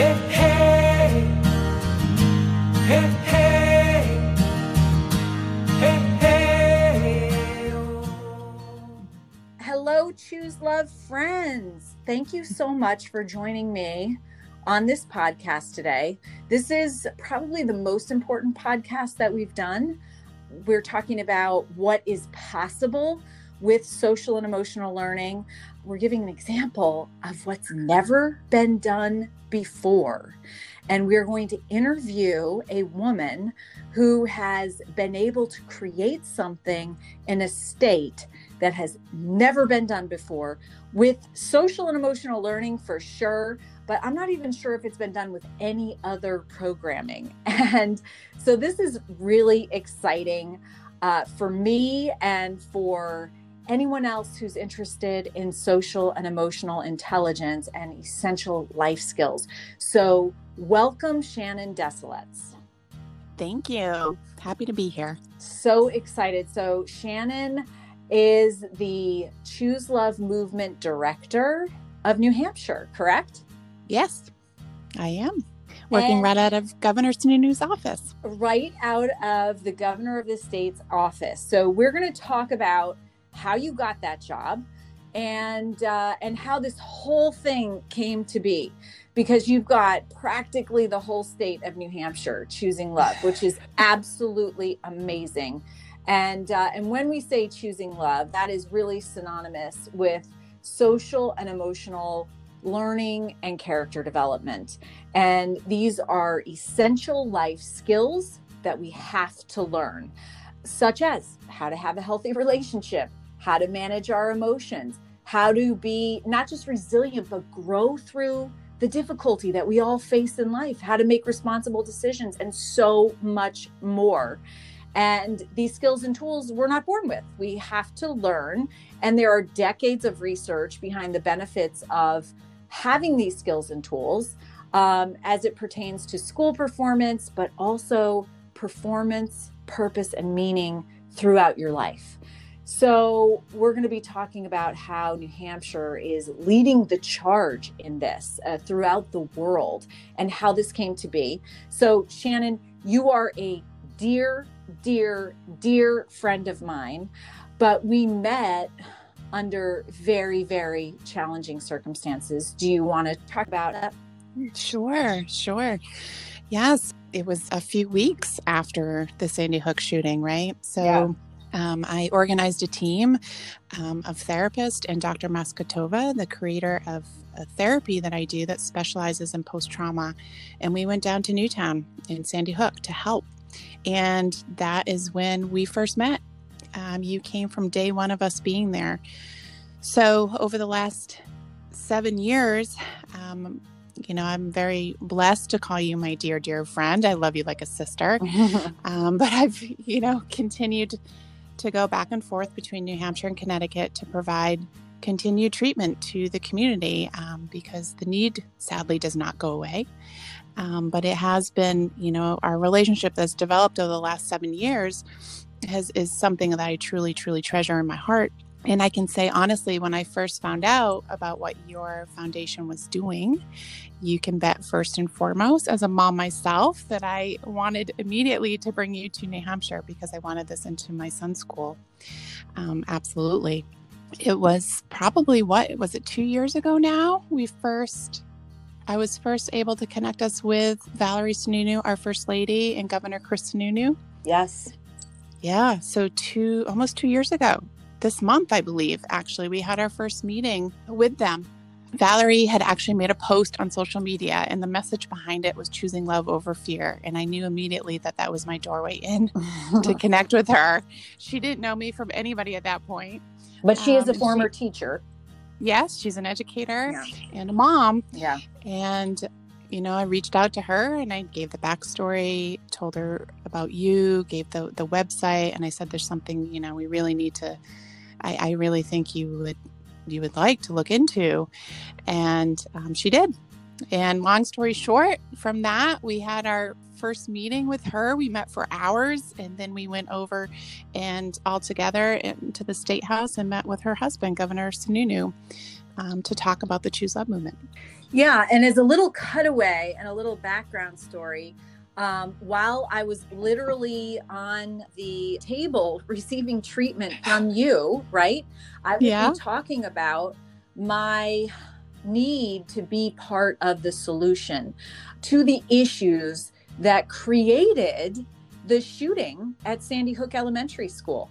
Hey, hey. Hey. Hello, Choose Love friends. Thank you so much for joining me on this podcast today. This is probably the most important podcast that we've done. We're talking about what is possible with social and emotional learning. We're giving an example of what's never been done before. And we're going to interview a woman who has been able to create something in a state that has never been done before with social and emotional learning for sure. But I'm not even sure if it's been done with any other programming. And so this is really exciting uh, for me and for anyone else who's interested in social and emotional intelligence and essential life skills. So, welcome, Shannon Desilets. Thank you. Happy to be here. So excited. So, Shannon is the Choose Love Movement Director of New Hampshire, correct? Yes, I am. Working And- right out of Governor Sununu's office. right out of the governor of the state's office. So we're going to talk about how you got that job and uh, and how this whole thing came to be because you've got practically the whole state of New Hampshire choosing love, which is absolutely amazing. And uh, and when we say choosing love, that is really synonymous with social and emotional learning and character development. And these are essential life skills that we have to learn, such as how to have a healthy relationship, how to manage our emotions, how to be not just resilient, but grow through the difficulty that we all face in life, how to make responsible decisions, and so much more. And these skills and tools we're not born with. We have to learn. And there are decades of research behind the benefits of having these skills and tools um, as it pertains to school performance, but also performance, purpose, and meaning throughout your life. So, we're going to be talking about how New Hampshire is leading the charge in this uh, throughout the world and how this came to be. So, Shannon, you are a dear, dear, dear friend of mine, but we met under very, very challenging circumstances. Do you want to talk about that? Sure, sure. Yes, it was a few weeks after the Sandy Hook shooting, right? So Yeah. Um, I organized a team um, of therapists and Dr. Maskatova, the creator of a therapy that I do that specializes in post trauma. And we went down to Newtown in Sandy Hook to help. And that is when we first met. Um, you came from day one of us being there. So over the last seven years, um, you know, I'm very blessed to call you my dear, dear friend. I love you like a sister. Um, but I've, you know, continued to go back and forth between New Hampshire and Connecticut to provide continued treatment to the community um, because the need sadly does not go away. Um, but it has been, you know, our relationship that's developed over the last seven years has is something that I truly, truly treasure in my heart. And I can say honestly, when I first found out about what your foundation was doing, you can bet first and foremost, as a mom myself, that I wanted immediately to bring you to New Hampshire because I wanted this into my son's school. Um, absolutely. It was probably what was it two years ago now? We first, I was first able to connect us with Valerie Sununu, our first lady, and Governor Chris Sununu. yes. Yeah, so two almost two years ago, this month, I believe, actually, we had our first meeting with them. Valerie had actually made a post on social media, and the message behind it was choosing love over fear. And I knew immediately that that was my doorway in to connect with her. She didn't know me from anybody at that point. but she is Um, a former she- teacher. Yes, she's an educator Yeah. and a mom. Yeah. And, you know, I reached out to her and I gave the backstory, told her about you, gave the, the website, and I said, there's something, you know, we really need to, I, I really think you would, you would like to look into. And um, she did. And long story short, from that, we had our first meeting with her. We met for hours and then we went over and all together into the state house and met with her husband, Governor Sununu, um, to talk about the Choose Love movement. Yeah, and as a little cutaway and a little background story, um, while I was literally on the table receiving treatment from you, right? I was Yeah. talking about my need to be part of the solution to the issues that created the shooting at Sandy Hook Elementary School.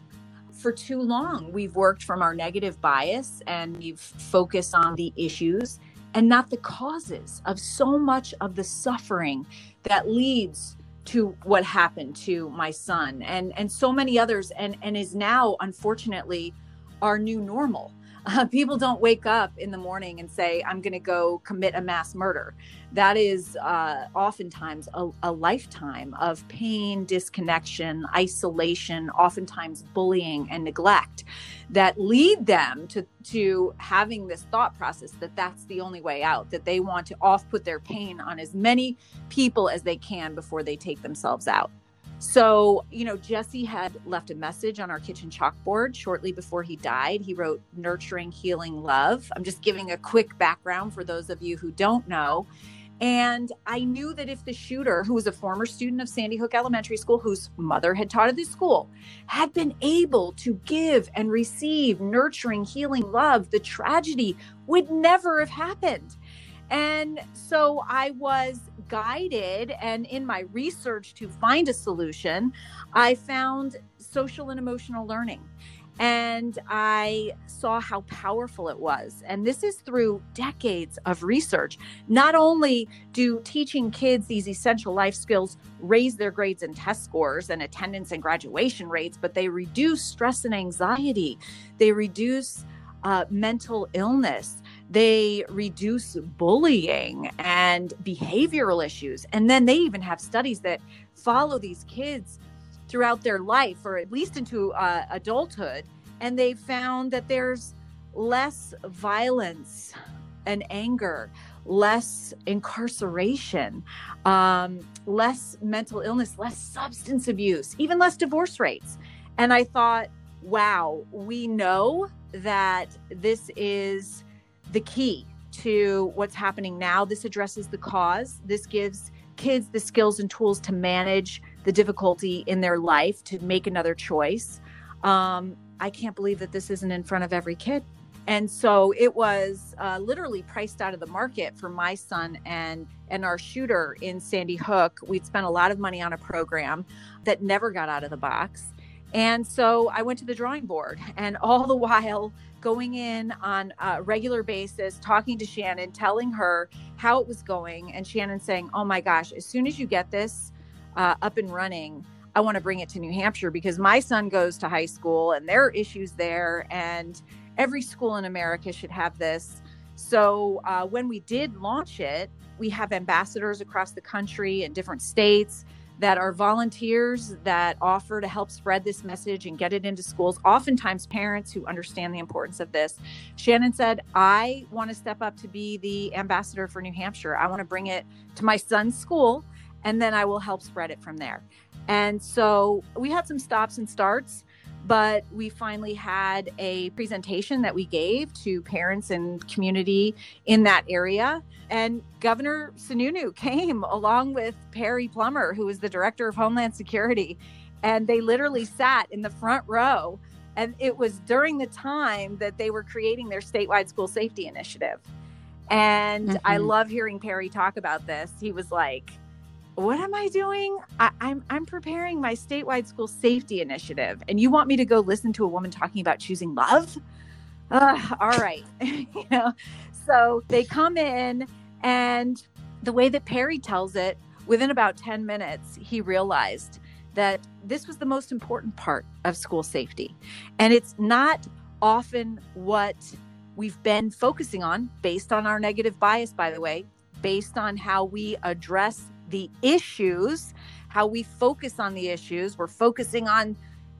For too long, we've worked from our negative bias and we've focused on the issues and not the causes of so much of the suffering that leads to what happened to my son and and so many others and and is now unfortunately our new normal uh, people don't wake up in the morning and say i'm going to go commit a mass murder. That is uh, oftentimes a, a lifetime of pain disconnection isolation oftentimes bullying and neglect that lead them to to having this thought process that that's the only way out that they want to off put their pain on as many people as they can before they take themselves out so you know jesse had left a message on our kitchen chalkboard shortly before he died. He wrote nurturing healing love. I'm just giving a quick background for those of you who don't know. And I knew that if the shooter, who was a former student of Sandy Hook Elementary School, whose mother had taught at this school, had been able to give and receive nurturing, healing love, the tragedy would never have happened. And so I was guided, and in my research to find a solution, I found social and emotional learning and I saw how powerful it was. And this is through decades of research. Not only do teaching kids these essential life skills raise their grades and test scores and attendance and graduation rates, but they reduce stress and anxiety, they reduce uh, mental illness. They reduce bullying and behavioral issues. And then they even have studies that follow these kids throughout their life or at least into uh, adulthood and they found that there's less violence and anger less incarceration um, less mental illness less substance abuse even less divorce rates and i thought wow we know that this is the key to what's happening now this addresses the cause this gives kids the skills and tools to manage the difficulty in their life to make another choice. Um, I can't believe that this isn't in front of every kid. And so it was uh, literally priced out of the market for my son and and our shooter in Sandy Hook. We'd spent a lot of money on a program that never got out of the box. And so I went to the drawing board, and all the while going in on a regular basis, talking to Shannon, telling her how it was going, and Shannon saying, "Oh my gosh, as soon as you get this." uh, up and running, I want to bring it to New Hampshire because my son goes to high school and there are issues there, and every school in America should have this. So uh, when we did launch it, we have ambassadors across the country in different states that are volunteers that offer to help spread this message and get it into schools. Oftentimes, parents who understand the importance of this. Shannon said, I want to step up to be the ambassador for New Hampshire. I want to bring it to my son's school and then I will help spread it from there. And so we had some stops and starts, but we finally had a presentation that we gave to parents and community in that area. And Governor Sununu came along with Perry Plummer, who is the director of Homeland Security, and they literally sat in the front row. And it was during the time that they were creating their statewide school safety initiative. And I Mhm. love hearing Perry talk about this. He was like, what am I doing? I, I'm I'm preparing my statewide school safety initiative, and you want me to go listen to a woman talking about choosing love? Uh, all right, you know. So they come in, and the way that Perry tells it, within about ten minutes, he realized that this was the most important part of school safety, and it's not often what we've been focusing on, based on our negative bias, by the way, based on how we address the issues, how we focus on the issues. We're focusing on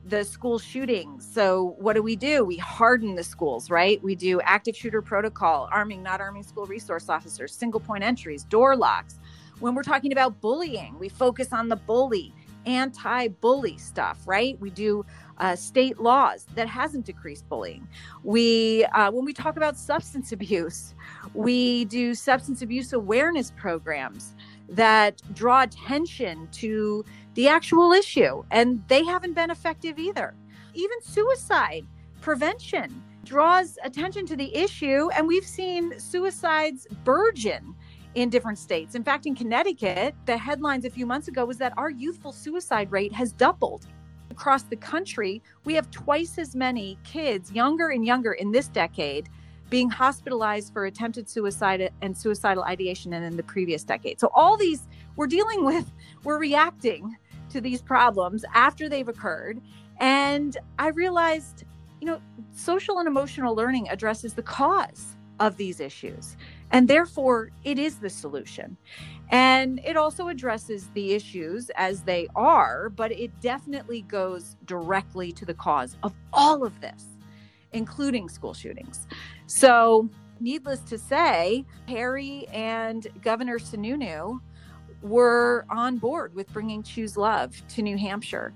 the school shootings. So, what do we do? We harden the schools, right? We do active shooter protocol, arming, not arming school resource officers, single point entries, door locks. When we're talking about bullying, we focus on the bully, anti-bully stuff right we do uh, state laws that hasn't decreased bullying we uh, when we talk about substance abuse we do substance abuse awareness programs that draw attention to the actual issue and they haven't been effective either even suicide prevention draws attention to the issue and we've seen suicides burgeon in different states. In fact, in Connecticut, the headlines a few months ago was that our youthful suicide rate has doubled. Across the country, we have twice as many kids, younger and younger in this decade, being hospitalized for attempted suicide and suicidal ideation than in the previous decade. So, all these we're dealing with, we're reacting to these problems after they've occurred. And I realized, you know, social and emotional learning addresses the cause of these issues. And therefore, it is the solution. And it also addresses the issues as they are, but it definitely goes directly to the cause of all of this, including school shootings. So, needless to say, Harry and Governor Sununu were on board with bringing Choose Love to New Hampshire.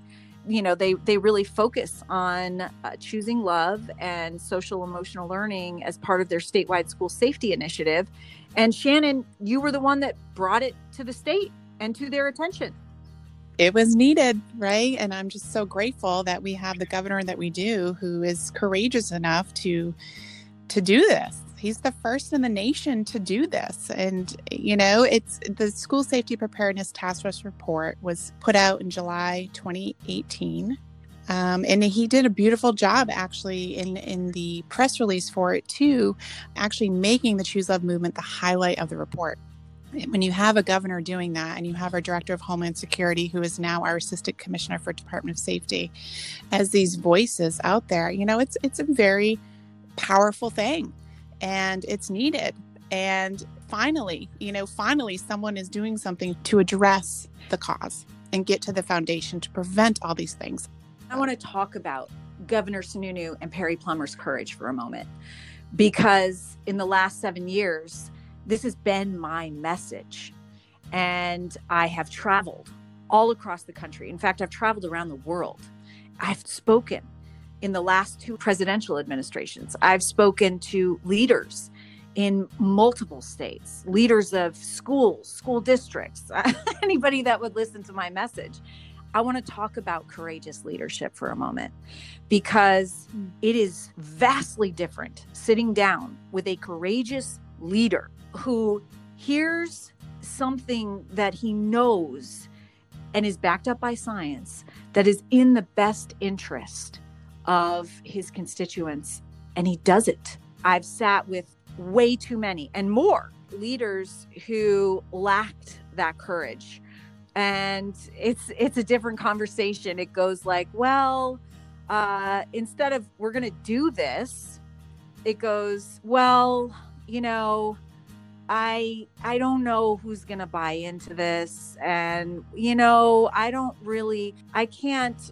You know they they really focus on uh, choosing love and social emotional learning as part of their statewide school safety initiative. And shannon you were the one that brought it to the state and to their attention. It was needed right? And i'm just so grateful that we have the governor that we do who is courageous enough to to do this He's the first in the nation to do this. And, you know, it's the School Safety Preparedness Task Force report was put out in July 2018. Um, and he did a beautiful job actually in, in the press release for it too, actually making the Choose Love movement the highlight of the report when you have a governor doing that and you have our director of homeland security who is now our assistant commissioner for department of safety as these voices out there you know it's it's a very powerful thing and it's needed. And finally, you know, finally, someone is doing something to address the cause and get to the foundation to prevent all these things. I want to talk about Governor Sununu and Perry Plummer's courage for a moment, because in the last seven years, this has been my message. And I have traveled all across the country. In fact, I've traveled around the world. I've spoken in the last two presidential administrations. I've spoken to leaders in multiple states, leaders of schools, school districts, anybody that would listen to my message. I want to talk about courageous leadership for a moment because hmm. it is vastly different sitting down with a courageous leader who hears something that he knows and is backed up by science that is in the best interest of his constituents, and he does it. I've sat with way too many and more leaders who lacked that courage. And it's it's a different conversation. It goes like, well, uh, instead of we're going to do this, it goes, well, you know, I I don't know who's going to buy into this and you know, I don't really I can't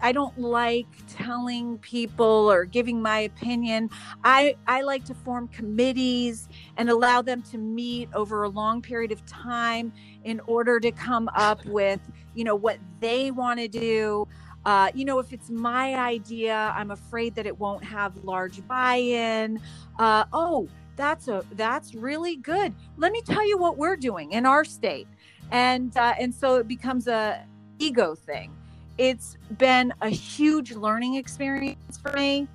I don't like telling people or giving my opinion. I, I like to form committees and allow them to meet over a long period of time in order to come up with, you know, what they want to do. Uh, you know, if it's my idea, I'm afraid that it won't have large buy-in. Uh, oh, that's a that's really good. Let me tell you what we're doing in our state, and uh, and so it becomes a ego thing it's been a huge learning experience for me.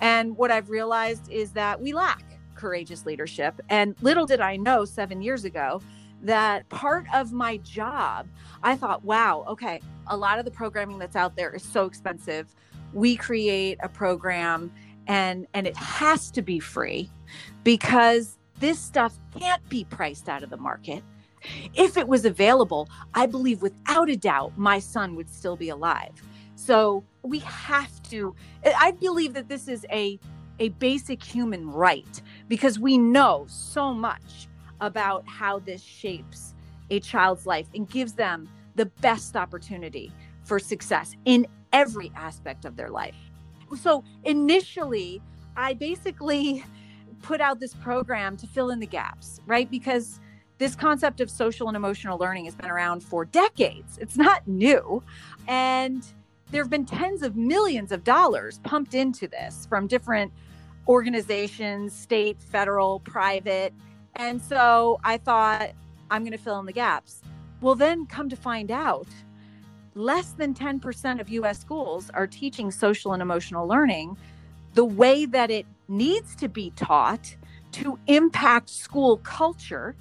And what I've realized is that we lack courageous leadership. And little did I know seven years ago that part of my job, I thought, wow, okay, a lot of the programming that's out there is so expensive. We create a program and and it has to be free because this stuff can't be priced out of the market if it was available, I believe without a doubt my son would still be alive. So we have to, I believe that this is a, a basic human right because we know so much about how this shapes a child's life and gives them the best opportunity for success in every aspect of their life. So initially, I basically put out this program to fill in the gaps, right? Because this concept of social and emotional learning has been around for decades. It's not new. And there have been tens of millions of dollars pumped into this from different organizations, state, federal, private. And so I thought, I'm going to fill in the gaps. Well, then come to find out, less than 10% of US schools are teaching social and emotional learning the way that it needs to be taught to impact school culture.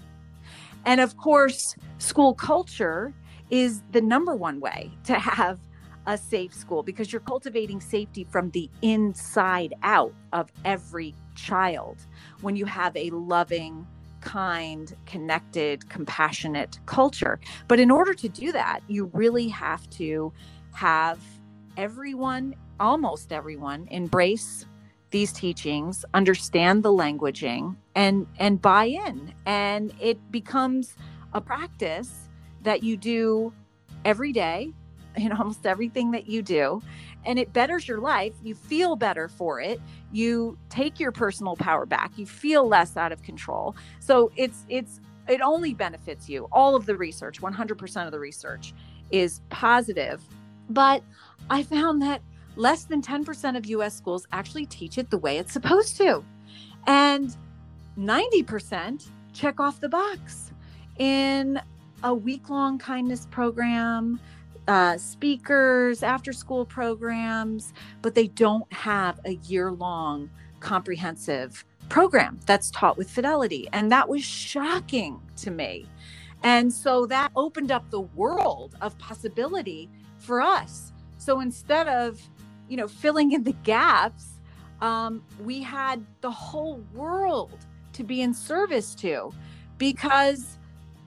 And of course, school culture is the number one way to have a safe school because you're cultivating safety from the inside out of every child when you have a loving, kind, connected, compassionate culture. But in order to do that, you really have to have everyone, almost everyone, embrace these teachings, understand the languaging and and buy in. And it becomes a practice that you do every day in almost everything that you do. And it betters your life. You feel better for it. You take your personal power back. You feel less out of control. So it's it's it only benefits you. All of the research 100% of the research is positive. But i found that less than 10% of us schools actually teach it the way it's supposed to and 90% check off the box in a week long kindness program uh, speakers, after school programs, but they don't have a year long comprehensive program that's taught with fidelity. And that was shocking to me. And so that opened up the world of possibility for us. So instead of, you know, filling in the gaps, um, we had the whole world to be in service to because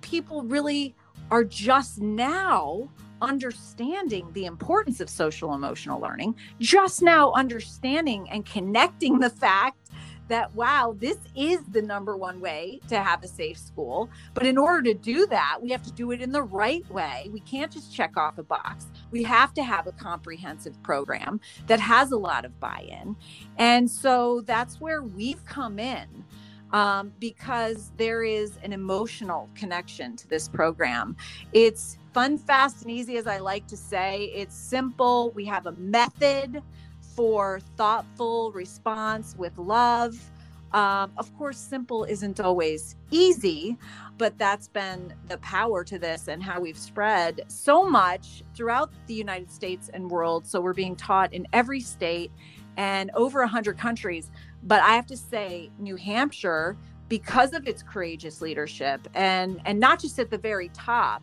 people really are just now understanding the importance of social emotional learning, just now understanding and connecting the fact that, wow, this is the number one way to have a safe school. But in order to do that, we have to do it in the right way. We can't just check off a box. We have to have a comprehensive program that has a lot of buy in. And so that's where we've come in um, because there is an emotional connection to this program. It's fun, fast, and easy, as I like to say. It's simple. We have a method for thoughtful response with love. Um, of course, simple isn't always easy, but that's been the power to this and how we've spread so much throughout the United States and world. So we're being taught in every state and over 100 countries. But I have to say, New Hampshire, because of its courageous leadership and and not just at the very top,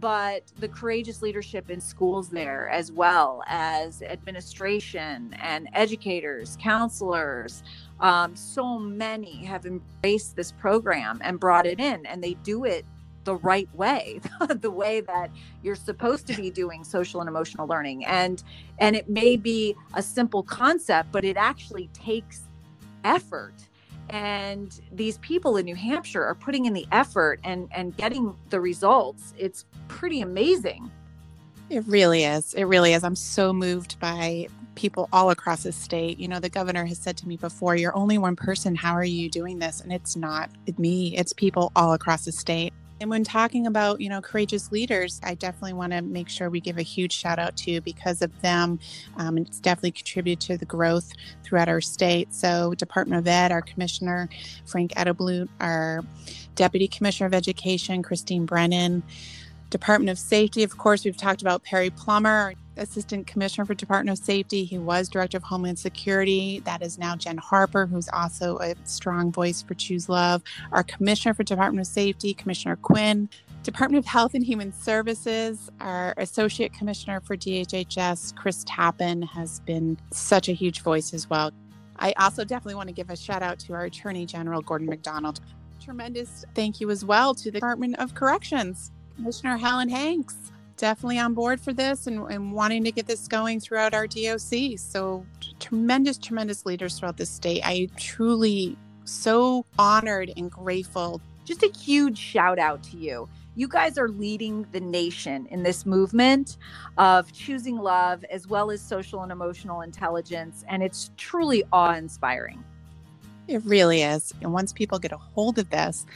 but the courageous leadership in schools there, as well as administration and educators, counselors. Um, so many have embraced this program and brought it in, and they do it the right way the way that you're supposed to be doing social and emotional learning and and it may be a simple concept but it actually takes effort and these people in New Hampshire are putting in the effort and and getting the results. It's pretty amazing. It really is. It really is. I'm so moved by people all across the state. You know, the governor has said to me before, "You're only one person. How are you doing this?" And it's not me. It's people all across the state. And when talking about, you know, courageous leaders, I definitely want to make sure we give a huge shout out to because of them. Um, it's definitely contributed to the growth throughout our state. So, Department of Ed, our commissioner, Frank Edelblut, our deputy commissioner of education, Christine Brennan, Department of Safety, of course, we've talked about Perry Plummer, Assistant Commissioner for Department of Safety. He was Director of Homeland Security. That is now Jen Harper, who's also a strong voice for Choose Love. Our Commissioner for Department of Safety, Commissioner Quinn. Department of Health and Human Services, our Associate Commissioner for DHHS, Chris Tappan, has been such a huge voice as well. I also definitely want to give a shout out to our Attorney General, Gordon MacDonald. Tremendous thank you as well to the Department of Corrections, Commissioner Helen Hanks definitely on board for this and, and wanting to get this going throughout our DOC. So tremendous, tremendous leaders throughout the state. I truly so honored and grateful. Just a huge shout out to you. You guys are leading the nation in this movement of choosing love as well as social and emotional intelligence. And it's truly awe inspiring. It really is. And once people get a hold of this,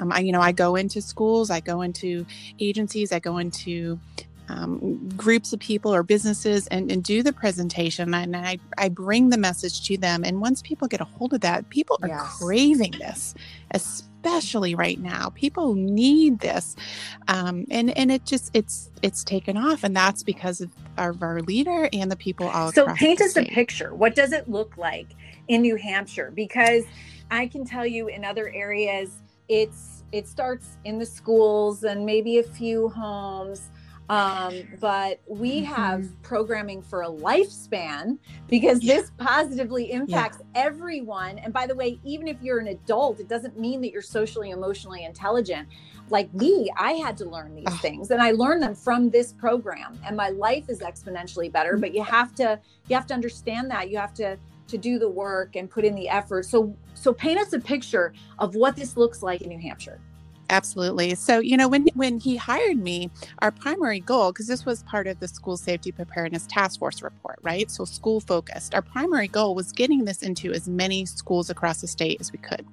um, I, you know, I go into schools, I go into agencies, I go into um, groups of people or businesses and, and do the presentation and I, I bring the message to them and once people get a hold of that people are Yes. craving this especially right now people need this um, and and it just it's it's taken off and that's because of our, of our leader and the people all So paint us a picture. What does it look like in New Hampshire? Because I can tell you in other areas, it's it starts in the schools and maybe a few homes. Um, but we have Mm-hmm. programming for a lifespan because this positively impacts everyone. And by the way, even if you're an adult, it doesn't mean that you're socially, emotionally intelligent. Like me, I had to learn these Oh. things and I learned them from this program and my life is exponentially better. But you have to you have to understand that. You have to to do the work and put in the effort. So so paint us a picture of what this looks like in New Hampshire. Absolutely. So, you know, when when he hired me, our primary goal, because this was part of the school safety preparedness task force report, right? So school focused. Our primary goal was getting this into as many schools across the state as we could.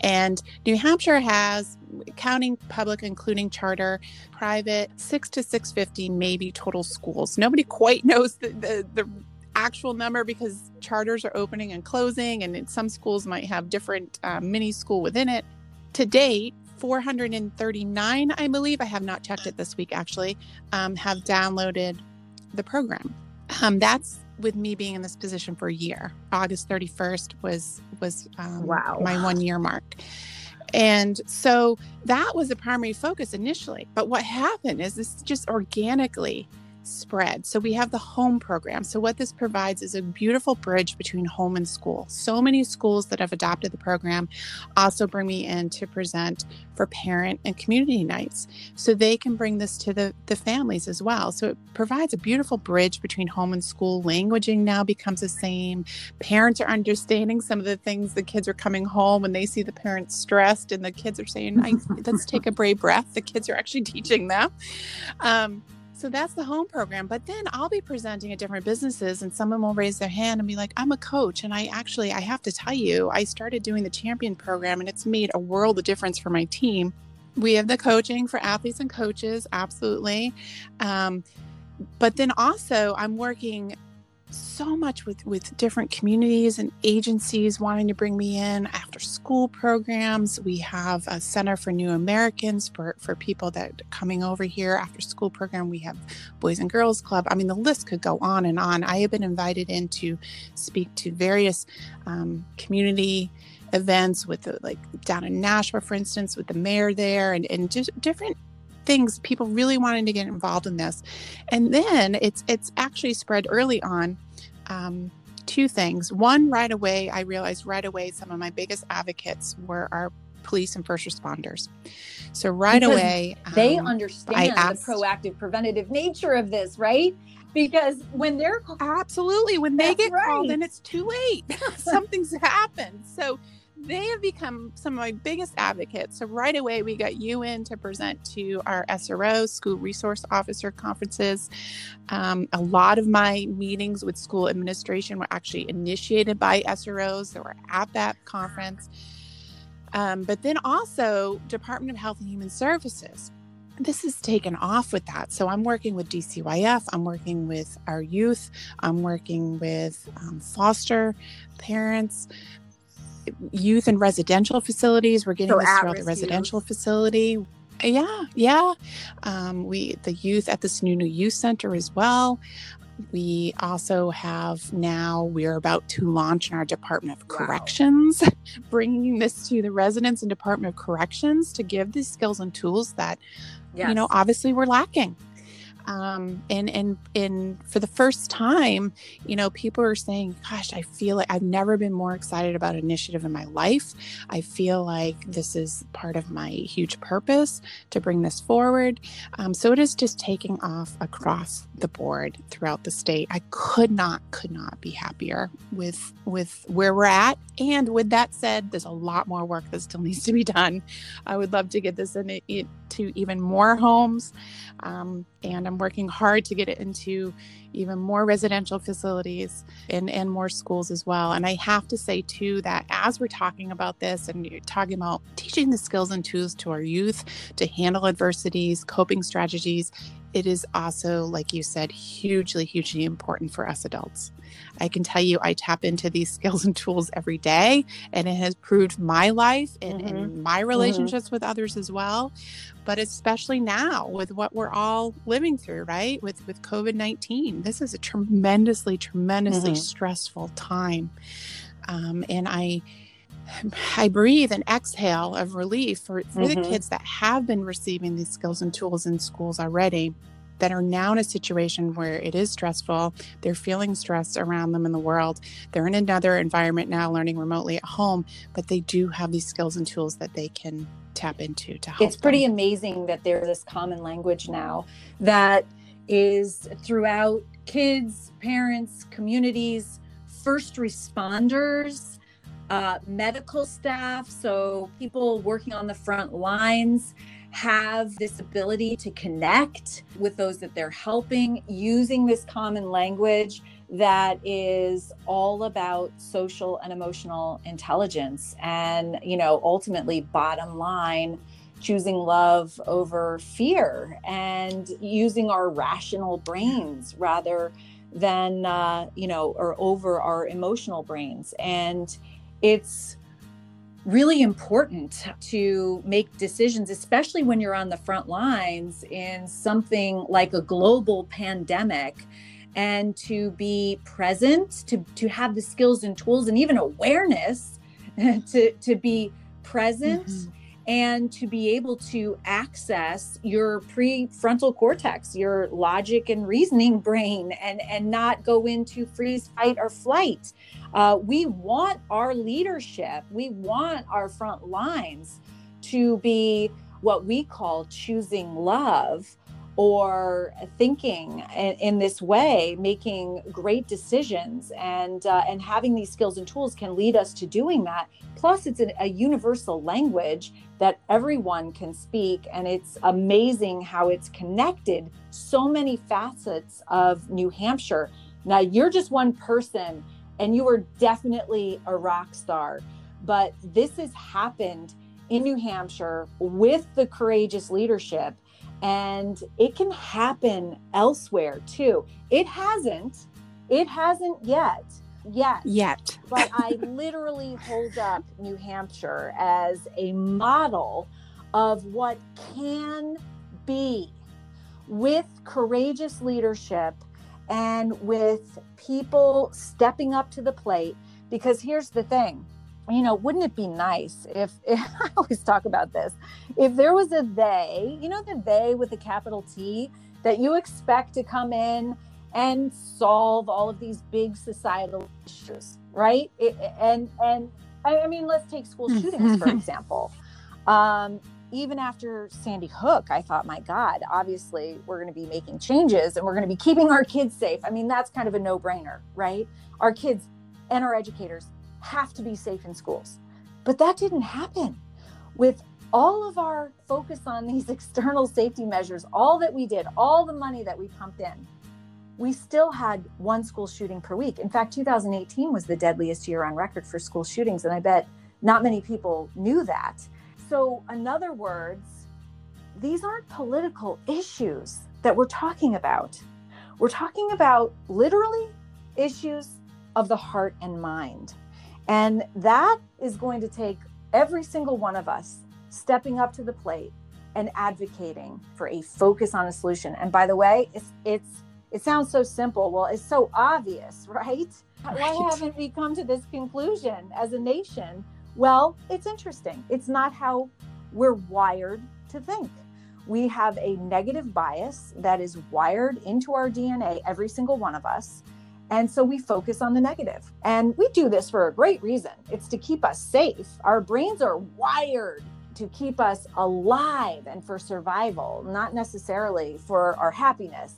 And New Hampshire has, counting public, including charter, private, six to six fifty maybe total schools. Nobody quite knows the the, the actual number because charters are opening and closing, and some schools might have different uh, mini school within it. To date, 439, I believe, I have not checked it this week actually, um, have downloaded the program. Um, that's with me being in this position for a year. August 31st was was um, Wow. my one year mark. And so that was the primary focus initially. But what happened is this just organically spread. So we have the home program. So what this provides is a beautiful bridge between home and school. So many schools that have adopted the program also bring me in to present for parent and community nights. So they can bring this to the, the families as well. So it provides a beautiful bridge between home and school. Languaging now becomes the same. Parents are understanding some of the things the kids are coming home when they see the parents stressed and the kids are saying, let's take a brave breath. The kids are actually teaching them. Um, so that's the home program. But then I'll be presenting at different businesses and someone will raise their hand and be like, I'm a coach. And I actually, I have to tell you, I started doing the champion program and it's made a world of difference for my team. We have the coaching for athletes and coaches, absolutely. Um, but then also, I'm working so much with with different communities and agencies wanting to bring me in. After school programs we have a center for new americans for for people that coming over here. After school program we have boys and girls club. I mean the list could go on and on. I have been invited in to speak to various um, community events with the, like down in Nashua for instance with the mayor there and, and just different things people really wanting to get involved in this and then it's it's actually spread early on um, two things one right away i realized right away some of my biggest advocates were our police and first responders so right Because away They um, understand asked- the proactive preventative nature of this, right? Because when they're Absolutely. When they get called right. in, it's too late. Something's happened. So they have become some of my biggest advocates. So right away, we got you in to present to our SRO, School Resource Officer conferences. Um, a lot of my meetings with school administration were actually initiated by SROs that were at that conference. Um, but then also Department of Health and Human Services this has taken off with that. So I'm working with DCYF, I'm working with our youth, I'm working with um, foster parents, youth and residential facilities. We're getting So this throughout the residential facility. Yeah, yeah. Um, we the youth at the Sununu Youth Center as well. We also have now we're about to launch in our Department of Wow. Corrections, bringing this to the residents and Department of Corrections to give these skills and tools that you know obviously we're lacking um and and and for the first time you know people are saying gosh i feel like i've never been more excited about an initiative in my life. I feel like this is part of my huge purpose to bring this forward. Um, so it is just taking off across the board throughout the state. I could not could not be happier with with where we're at. And with that said there's a lot more work that still needs to be done. I would love to get this in it, to even more homes um, and i'm working hard to get it into even more residential facilities and, and more schools as well. And I have to say, too, that as we're talking about this and you're talking about teaching the skills and tools to our youth to handle adversities, coping strategies, it is also, like you said, hugely, hugely important for us adults. I can tell you, I tap into these skills and tools every day, and it has proved my life and, mm-hmm. and my mm-hmm. relationships mm-hmm. with others as well. But especially now with what we're all living through, right? With with COVID nineteen, this is a tremendously, tremendously mm-hmm. stressful time, um, and I. I breathe and exhale of relief for, for mm-hmm. the kids that have been receiving these skills and tools in schools already that are now in a situation where it is stressful. They're feeling stress around them in the world. They're in another environment now, learning remotely at home, but they do have these skills and tools that they can tap into to help. It's pretty them. amazing that there's this common language now that is throughout kids, parents, communities, first responders. Uh, medical staff, so people working on the front lines, have this ability to connect with those that they're helping using this common language that is all about social and emotional intelligence. And you know ultimately bottom line choosing love over fear and using our rational brains rather than uh, you know or over our emotional brains. And it's really important to make decisions, especially when you're on the front lines in something like a global pandemic and to be present, to, to have the skills and tools and even awareness to, to be present. Mm-hmm and to be able to access your prefrontal cortex your logic and reasoning brain and and not go into freeze fight or flight. Uh, we want our leadership. We want our front lines to be what we call choosing love or thinking in, in, this way, making great decisions, and uh, and having these skills and tools can lead us to doing that. Plus, it's a, a universal language that everyone can speak, and it's amazing how it's connected so many facets of New Hampshire. Now, you're just one person, and you are definitely a rock star, but this has happened in New Hampshire with the courageous leadership and it can happen elsewhere too. It hasn't. It hasn't yet. Yet. Yet. but I literally hold up New Hampshire as a model of what can be with courageous leadership and with people stepping up to the plate. Because here's the thing you know, wouldn't it be nice if, if, I always talk about this, if there was a they, you know, the they with a capital T that you expect to come in and solve all of these big societal issues, right? It, and and I mean, let's take school shootings for example. Um, even after Sandy Hook, I thought, my God, obviously we're going to be making changes and we're going to be keeping our kids safe. I mean, that's kind of a no brainer, right? Our kids and our educators have to be safe in schools. But that didn't happen. With all of our focus on these external safety measures, all that we did, all the money that we pumped in, we still had one school shooting per week. In fact, 2018 was the deadliest year on record for school shootings. And I bet not many people knew that. So, in other words, these aren't political issues that we're talking about. We're talking about literally issues of the heart and mind. And that is going to take every single one of us stepping up to the plate and advocating for a focus on a solution. And by the way, it's it's it sounds so simple. Well, it's so obvious, right? right? Why haven't we come to this conclusion as a nation? Well, it's interesting. It's not how we're wired to think. We have a negative bias that is wired into our DNA, every single one of us. And so we focus on the negative. And we do this for a great reason it's to keep us safe. Our brains are wired to keep us alive and for survival, not necessarily for our happiness.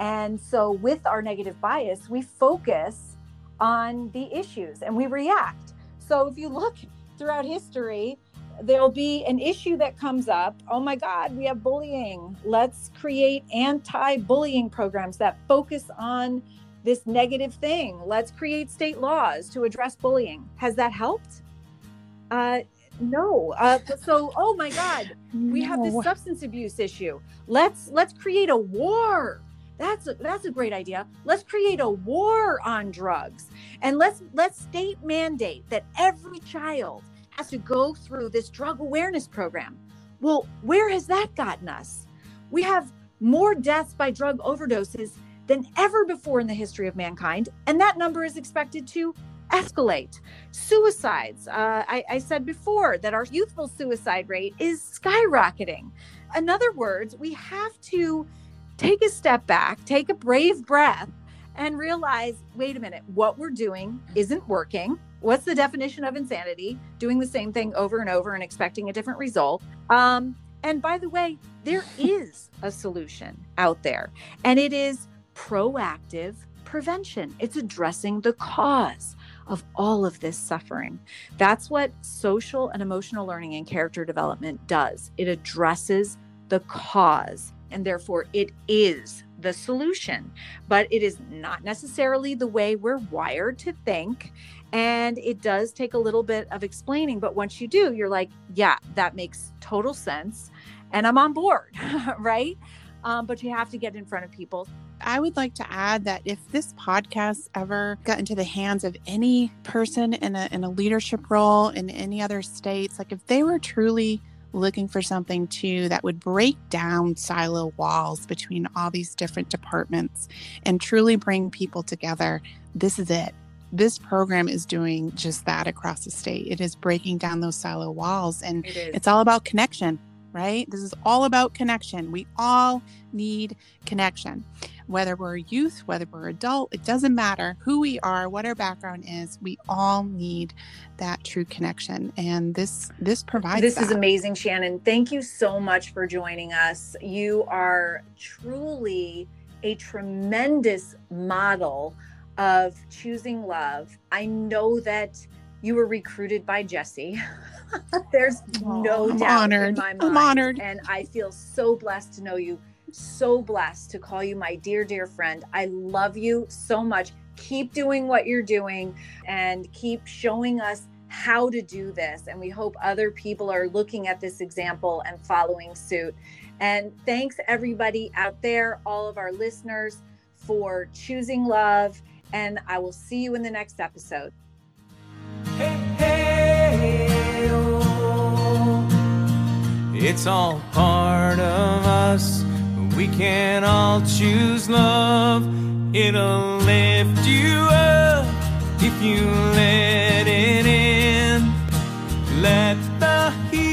And so, with our negative bias, we focus on the issues and we react. So, if you look throughout history, there'll be an issue that comes up. Oh my God, we have bullying. Let's create anti bullying programs that focus on this negative thing. Let's create state laws to address bullying. Has that helped? Uh, no. Uh, so, oh my God, we have this substance abuse issue. Let's let's create a war. That's a, that's a great idea. Let's create a war on drugs, and let's let's state mandate that every child has to go through this drug awareness program. Well, where has that gotten us? We have more deaths by drug overdoses than ever before in the history of mankind, and that number is expected to escalate. Suicides. Uh, I, I said before that our youthful suicide rate is skyrocketing. In other words, we have to take a step back, take a brave breath, and realize wait a minute, what we're doing isn't working. What's the definition of insanity? Doing the same thing over and over and expecting a different result. Um, and by the way, there is a solution out there, and it is proactive prevention. It's addressing the cause of all of this suffering. That's what social and emotional learning and character development does. It addresses the cause, and therefore it is the solution. But it is not necessarily the way we're wired to think. And it does take a little bit of explaining. But once you do, you're like, yeah, that makes total sense. And I'm on board, right? Um, but you have to get in front of people. I would like to add that if this podcast ever got into the hands of any person in a, in a leadership role in any other states, like if they were truly looking for something too that would break down silo walls between all these different departments and truly bring people together, this is it. This program is doing just that across the state. It is breaking down those silo walls and It it's all about connection, right? This is all about connection. We all need connection. Whether we're youth, whether we're adult, it doesn't matter who we are, what our background is. We all need that true connection, and this this provides. This is amazing, Shannon. Thank you so much for joining us. You are truly a tremendous model of choosing love. I know that you were recruited by Jesse. There's Aw, no I'm doubt honored. in my mind. I'm honored. And I feel so blessed to know you, so blessed to call you my dear, dear friend. I love you so much. Keep doing what you're doing and keep showing us how to do this. And we hope other people are looking at this example and following suit. And thanks, everybody out there, all of our listeners, for choosing love. And I will see you in the next episode. It's all part of us. We can all choose love. It'll lift you up if you let it in. Let the heat.